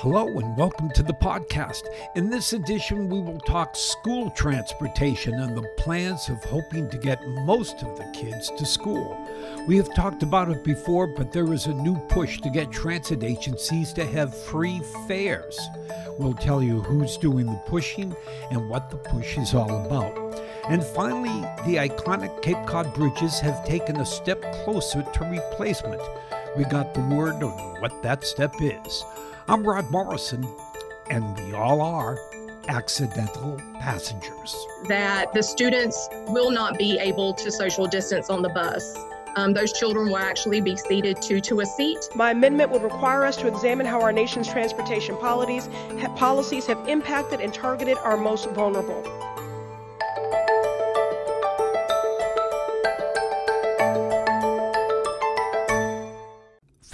Hello and welcome to the podcast. In this edition, we will talk school transportation and the plans of hoping to get most of the kids to school. We have talked about it before, but there is a new push to get transit agencies to have free fares. We'll tell you who's doing the pushing and what the push is all about. And finally, the iconic Cape Cod bridges have taken a step closer to replacement. We got the word on what that step is. I'm Rod Morrison, and we all are accidental passengers. that the students will not be able to social distance on the bus. Um, those children will actually be seated two to a seat. My amendment would require us to examine how our nation's transportation policies, ha- policies have impacted and targeted our most vulnerable.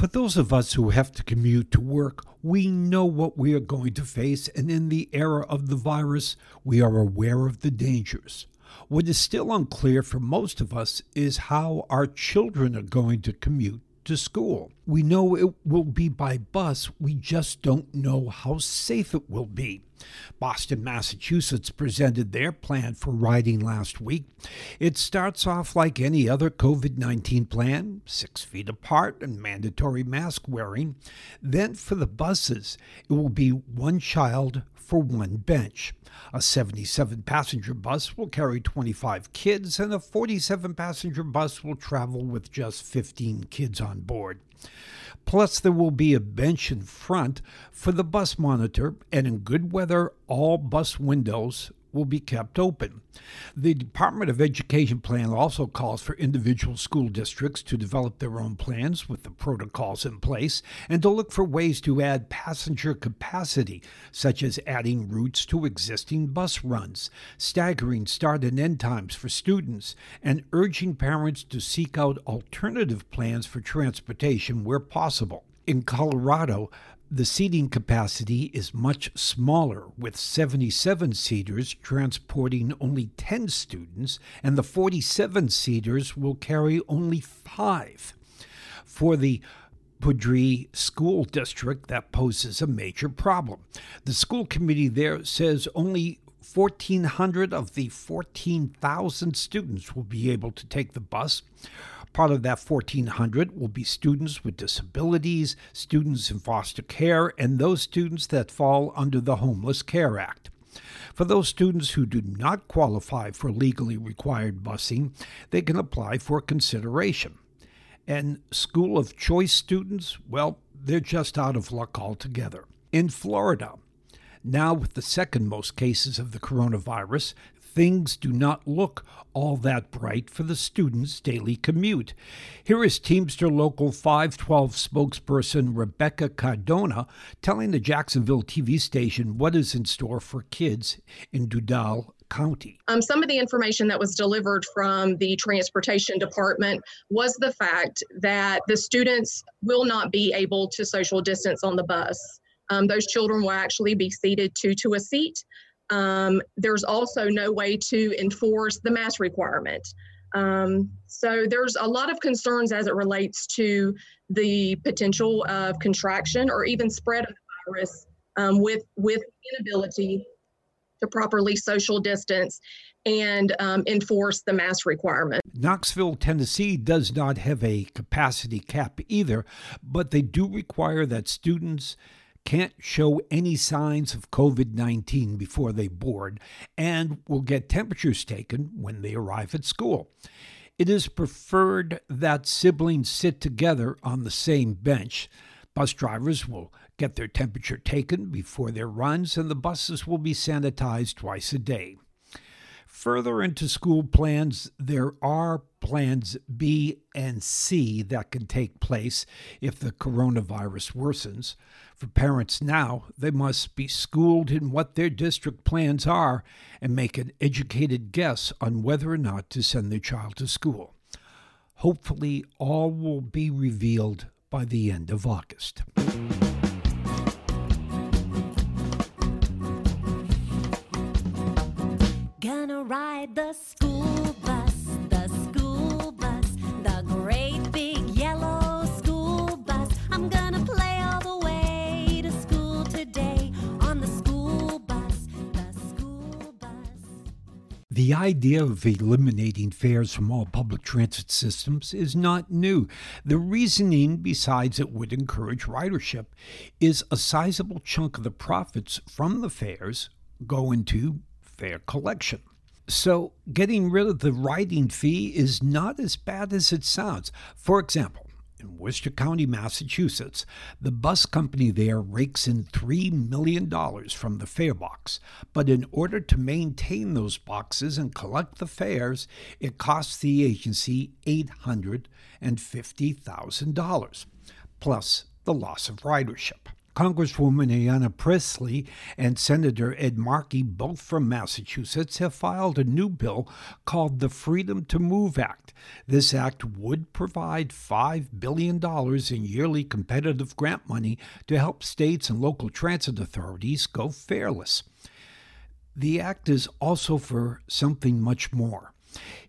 For those of us who have to commute to work, we know what we are going to face, and in the era of the virus, we are aware of the dangers. What is still unclear for most of us is how our children are going to commute to school. We know it will be by bus, we just don't know how safe it will be. Boston, Massachusetts presented their plan for riding last week. It starts off like any other COVID 19 plan six feet apart and mandatory mask wearing. Then for the buses, it will be one child for one bench. A 77 passenger bus will carry 25 kids, and a 47 passenger bus will travel with just 15 kids on board. Plus, there will be a bench in front for the bus monitor, and in good weather, all bus windows will be kept open. The Department of Education plan also calls for individual school districts to develop their own plans with the protocols in place and to look for ways to add passenger capacity, such as adding routes to existing bus runs, staggering start and end times for students, and urging parents to seek out alternative plans for transportation where possible. In Colorado, the seating capacity is much smaller, with 77 seaters transporting only 10 students, and the 47 seaters will carry only five. For the Poudre School District, that poses a major problem. The school committee there says only 1,400 of the 14,000 students will be able to take the bus. Part of that 1,400 will be students with disabilities, students in foster care, and those students that fall under the Homeless Care Act. For those students who do not qualify for legally required busing, they can apply for consideration. And school of choice students, well, they're just out of luck altogether. In Florida, now with the second most cases of the coronavirus, things do not look all that bright for the students' daily commute. Here is Teamster Local 512 spokesperson Rebecca Cardona telling the Jacksonville TV station what is in store for kids in Duval County. Um, some of the information that was delivered from the transportation department was the fact that the students will not be able to social distance on the bus. Um, those children will actually be seated two to a seat. Um, there's also no way to enforce the mask requirement. Um, so there's a lot of concerns as it relates to the potential of contraction or even spread of the virus um, with with inability to properly social distance and um, enforce the mask requirement. Knoxville, Tennessee does not have a capacity cap either, but they do require that students can't show any signs of COVID 19 before they board and will get temperatures taken when they arrive at school. It is preferred that siblings sit together on the same bench. Bus drivers will get their temperature taken before their runs, and the buses will be sanitized twice a day. Further into school plans, there are plans B and C that can take place if the coronavirus worsens. For parents now, they must be schooled in what their district plans are and make an educated guess on whether or not to send their child to school. Hopefully, all will be revealed by the end of August. The idea of eliminating fares from all public transit systems is not new. The reasoning, besides it would encourage ridership, is a sizable chunk of the profits from the fares go into fare collection. So, getting rid of the riding fee is not as bad as it sounds. For example, in Worcester County, Massachusetts, the bus company there rakes in $3 million from the fare box. But in order to maintain those boxes and collect the fares, it costs the agency $850,000, plus the loss of ridership. Congresswoman Ayanna Pressley and Senator Ed Markey, both from Massachusetts, have filed a new bill called the Freedom to Move Act. This act would provide $5 billion in yearly competitive grant money to help states and local transit authorities go fareless. The act is also for something much more.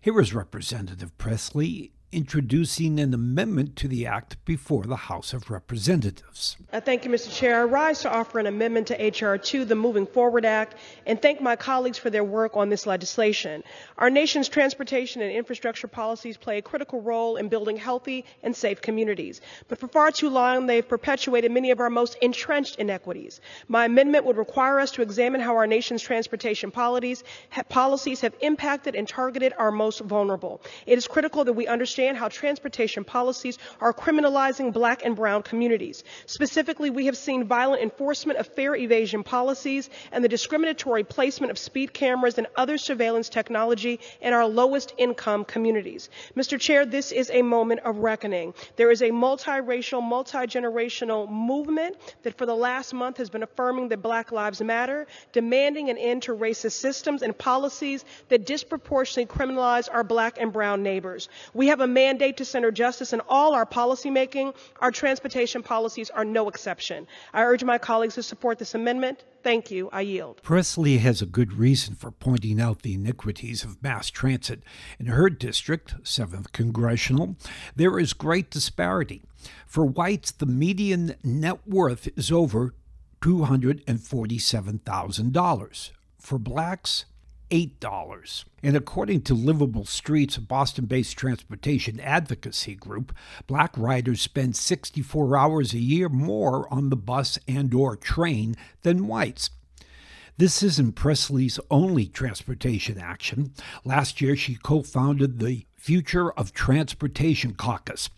Here is Representative Pressley introducing an amendment to the act before the House of Representatives. Thank you, Mr. Chair. I rise to offer an amendment to H.R. 2, the Moving Forward Act, and thank my colleagues for their work on this legislation. Our nation's transportation and infrastructure policies play a critical role in building healthy and safe communities. But for far too long, they've perpetuated many of our most entrenched inequities. My amendment would require us to examine how our nation's transportation policies have impacted and targeted our most vulnerable. It is critical that we understand understand how transportation policies are criminalizing black and brown communities. Specifically, we have seen violent enforcement of fare evasion policies and the discriminatory placement of speed cameras and other surveillance technology in our lowest income communities. Mr. Chair, this is a moment of reckoning. There is a multiracial, multi-generational movement that for the last month has been affirming that Black Lives Matter, demanding an end to racist systems and policies that disproportionately criminalize our black and brown neighbors. We have a mandate to center justice in all our policymaking. Our transportation policies are no exception. I urge my colleagues to support this amendment. Thank you. I yield. Pressley has a good reason for pointing out the iniquities of mass transit. In her district, 7th Congressional, there is great disparity. For whites, the median net worth is over $247,000. For blacks, $8. And according to Livable Streets, a Boston based transportation advocacy group, black riders spend 64 hours a year more on the bus and or train than whites. This isn't Pressley's only transportation action. Last year, she co founded the Future of Transportation Caucus,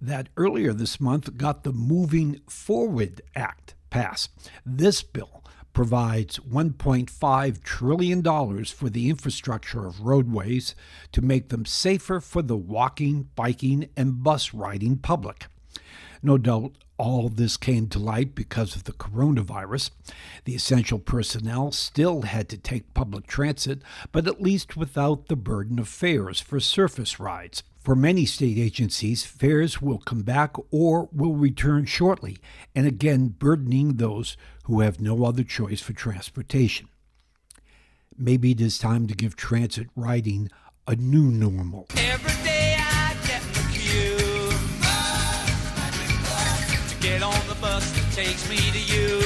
that earlier this month got the Moving Forward Act passed. This bill provides $1.5 trillion for the infrastructure of roadways to make them safer for the walking, biking, and bus riding public. No doubt all this came to light because of the coronavirus. The essential personnel still had to take public transit, but at least without the burden of fares for surface rides. For many state agencies, fares will come back or will return shortly, and again burdening those who have no other choice for transportation. Maybe it is time to give transit riding a new normal. Takes me to you.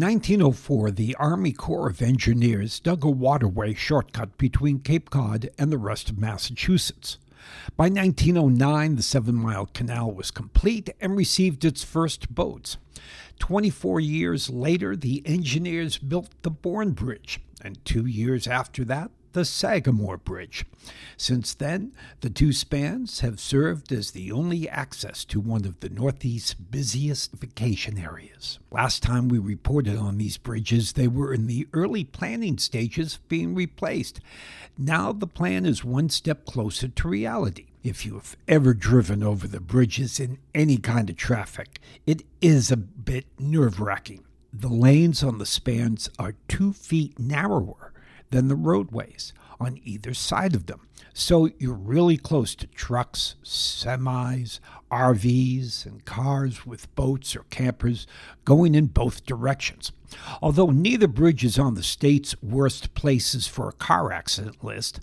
1904, the Army Corps of Engineers dug a waterway shortcut between Cape Cod and the rest of Massachusetts. By 1909, the Seven Mile Canal was complete and received its first boats. 24 years later, the engineers built the Bourne Bridge, and two years after that, the Sagamore Bridge. Since then, the two spans have served as the only access to one of the Northeast's busiest vacation areas. Last time we reported on these bridges, they were in the early planning stages of being replaced. Now the plan is one step closer to reality. If you have ever driven over the bridges in any kind of traffic, it is a bit nerve wracking. The lanes on the spans are two feet narrower than the roadways on either side of them. So you're really close to trucks, semis, RVs, and cars with boats or campers going in both directions. Although neither bridge is on the state's worst places for a car accident list,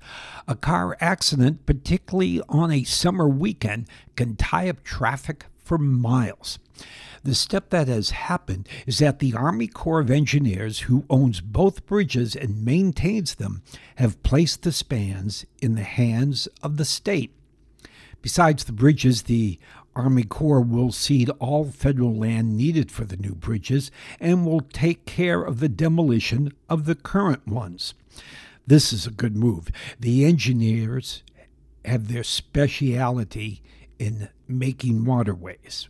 a car accident, particularly on a summer weekend, can tie up traffic for miles. The step that has happened is that the Army Corps of Engineers, who owns both bridges and maintains them, have placed the spans in the hands of the state. Besides the bridges, the Army Corps will cede all federal land needed for the new bridges and will take care of the demolition of the current ones. This is a good move. The engineers have their speciality in making waterways.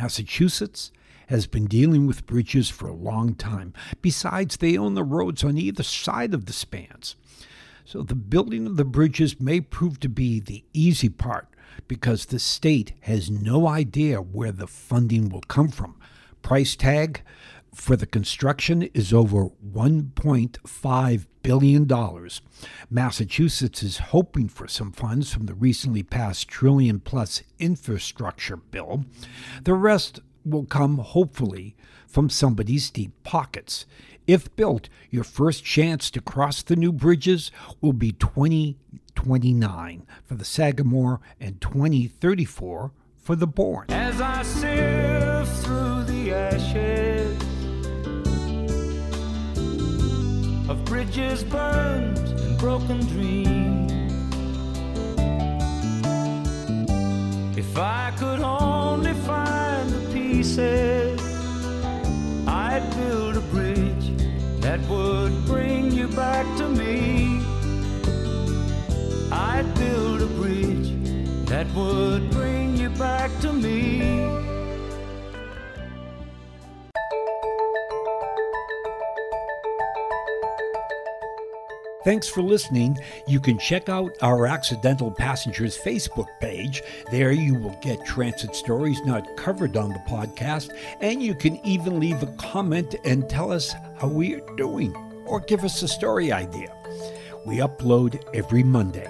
Massachusetts has been dealing with bridges for a long time. Besides, they own the roads on either side of the spans. So the building of the bridges may prove to be the easy part because the state has no idea where the funding will come from. Price tag for the construction is over $1.5 billion. Massachusetts is hoping for some funds from the recently passed trillion plus infrastructure bill. The rest will come, hopefully, from somebody's deep pockets. If built, your first chance to cross the new bridges will be 2029 for the Sagamore and 2034 for the Bourne. As I sift through the ashes bridges burned and broken dreams. If I could only find the pieces, I'd build a bridge that would bring you back to me. I'd build a bridge that would bring you back to me. Thanks for listening. You can check out our Accidental Passengers Facebook page. There you will get transit stories not covered on the podcast, and you can even leave a comment and tell us how we are doing or give us a story idea. We upload every Monday.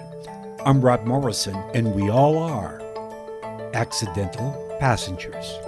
I'm Rod Morrison, and we all are Accidental Passengers.